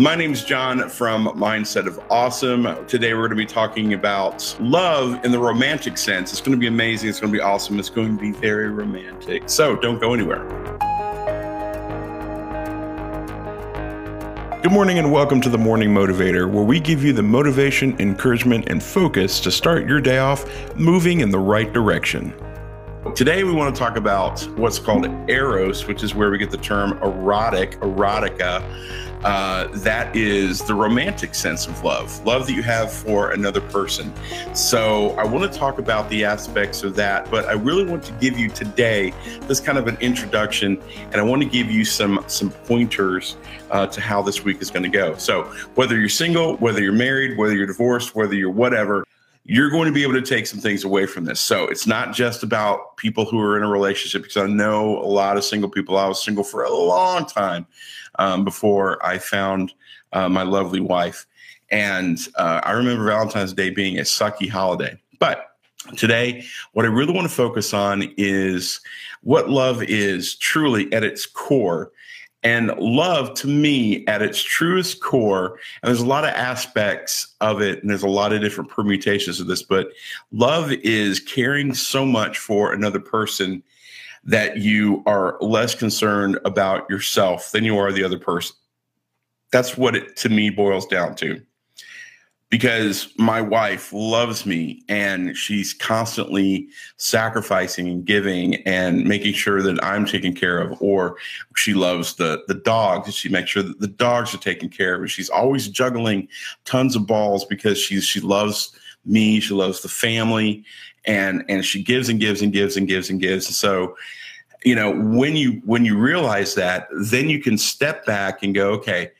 My name is John from Mindset of Awesome. Today we're going to be talking about love in the romantic sense. It's going to be amazing. It's going to be awesome. It's going to be very romantic. So don't go anywhere. Good morning and welcome to the Morning Motivator, where we give you the motivation, encouragement, and focus to start your day off moving in the right direction. Today, we want to talk about what's called eros, which is where we get the term erotic, erotica. Uh, that is the romantic sense of love, love that you have for another person. So, I want to talk about the aspects of that, but I really want to give you today this kind of an introduction, and I want to give you some some pointers uh, to how this week is going to go. So, whether you're single, whether you're married, whether you're divorced, whether you're whatever, you're going to be able to take some things away from this. So it's not just about people who are in a relationship, because I know a lot of single people. I was single for a long time um, before I found uh, my lovely wife. And uh, I remember Valentine's Day being a sucky holiday. But today, what I really want to focus on is what love is truly at its core and love to me at its truest core, and there's a lot of aspects of it, and there's a lot of different permutations of this, but love is caring so much for another person that you are less concerned about yourself than you are the other person. That's what it to me boils down to because my wife loves me and she's constantly sacrificing and giving and making sure that I'm taken care of or she loves the the dogs. She makes sure that the dogs are taken care of she's always juggling tons of balls because she's she loves me she loves the family and and she gives and gives and gives and gives and gives. And so you know when you when you realize that then you can step back and go okay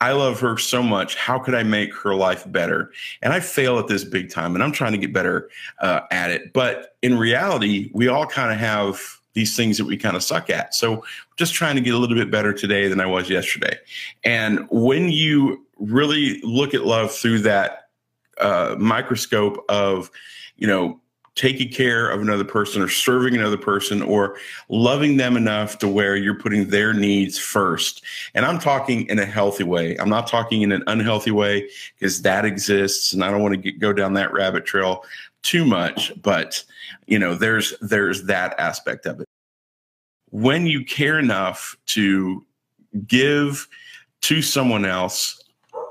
I love her so much. How could I make her life better? And I fail at this big time, and I'm trying to get better uh, at it. But in reality, we all kind of have these things that we kind of suck at. So just trying to get a little bit better today than I was yesterday. And when you really look at love through that uh, microscope of, you know, taking care of another person or serving another person or loving them enough to where you're putting their needs first. And I'm talking in a healthy way. I'm not talking in an unhealthy way because that exists and I don't want to get, go down that rabbit trail too much, but you know, there's there's that aspect of it. When you care enough to give to someone else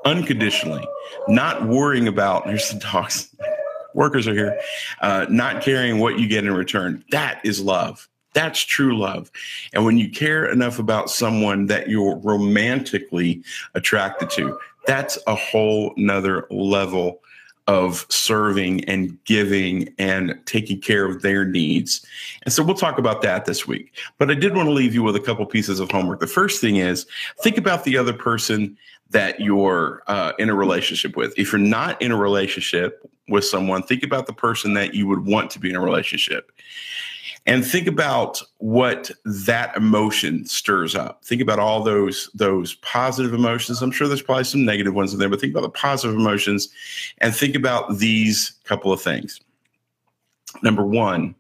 unconditionally, not worrying about here's the dogs workers are here, uh, not caring what you get in return. That is love. That's true love. And when you care enough about someone that you're romantically attracted to, that's a whole nother level of serving and giving and taking care of their needs. And so we'll talk about that this week. But I did want to leave you with a couple pieces of homework. The first thing is think about the other person that you're uh, in a relationship with. If you're not in a relationship with someone, think about the person that you would want to be in a relationship and think about what that emotion stirs up think about all those those positive emotions i'm sure there's probably some negative ones in there but think about the positive emotions and think about these couple of things number one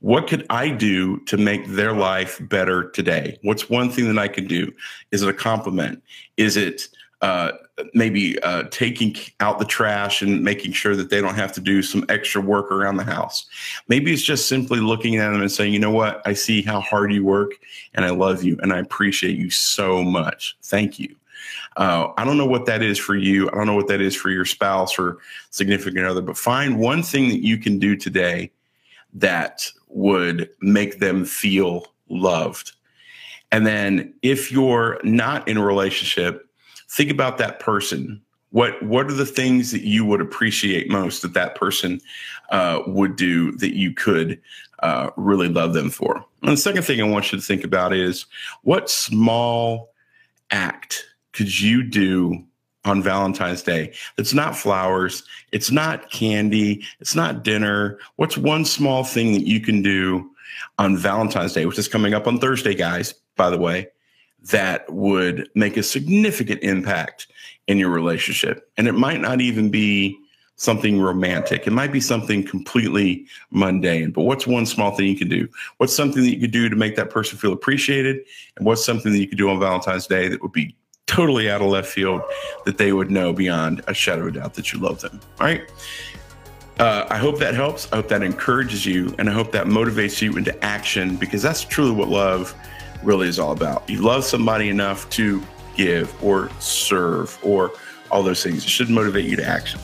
what could I do to make their life better today? What's one thing that I can do? Is it a compliment? Is it uh, maybe uh, taking out the trash and making sure that they don't have to do some extra work around the house. Maybe it's just simply looking at them and saying, you know what, I see how hard you work and I love you and I appreciate you so much. Thank you. Uh, I don't know what that is for you. I don't know what that is for your spouse or significant other, but find one thing that you can do today that would make them feel loved. And then if you're not in a relationship, think about that person. What what are the things that you would appreciate most that that person uh, would do that you could uh, really love them for? And the second thing I want you to think about is what small act could you do on Valentine's Day. It's not flowers, it's not candy, it's not dinner. What's one small thing that you can do on Valentine's Day, which is coming up on Thursday, guys, by the way, that would make a significant impact in your relationship. And it might not even be something romantic. It might be something completely mundane. But what's one small thing you can do? What's something that you could do to make that person feel appreciated? And what's something that you could do on Valentine's Day that would be totally out of left field that they would know beyond a shadow of doubt that you love them. All right. Uh, I hope that helps. I hope that encourages you, and I hope that motivates you into action because that's truly what love really is all about. You love somebody enough to give or serve or all those things. It should motivate you to action.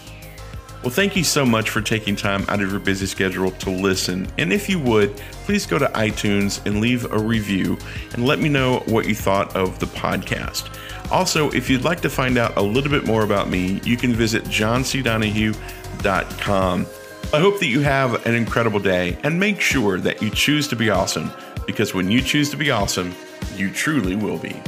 Well, thank you so much for taking time out of your busy schedule to listen. And if you would, please go to iTunes and leave a review and let me know what you thought of the podcast. Also, if you'd like to find out a little bit more about me, you can visit johncdonahue.com. I hope that you have an incredible day and make sure that you choose to be awesome because when you choose to be awesome, you truly will be.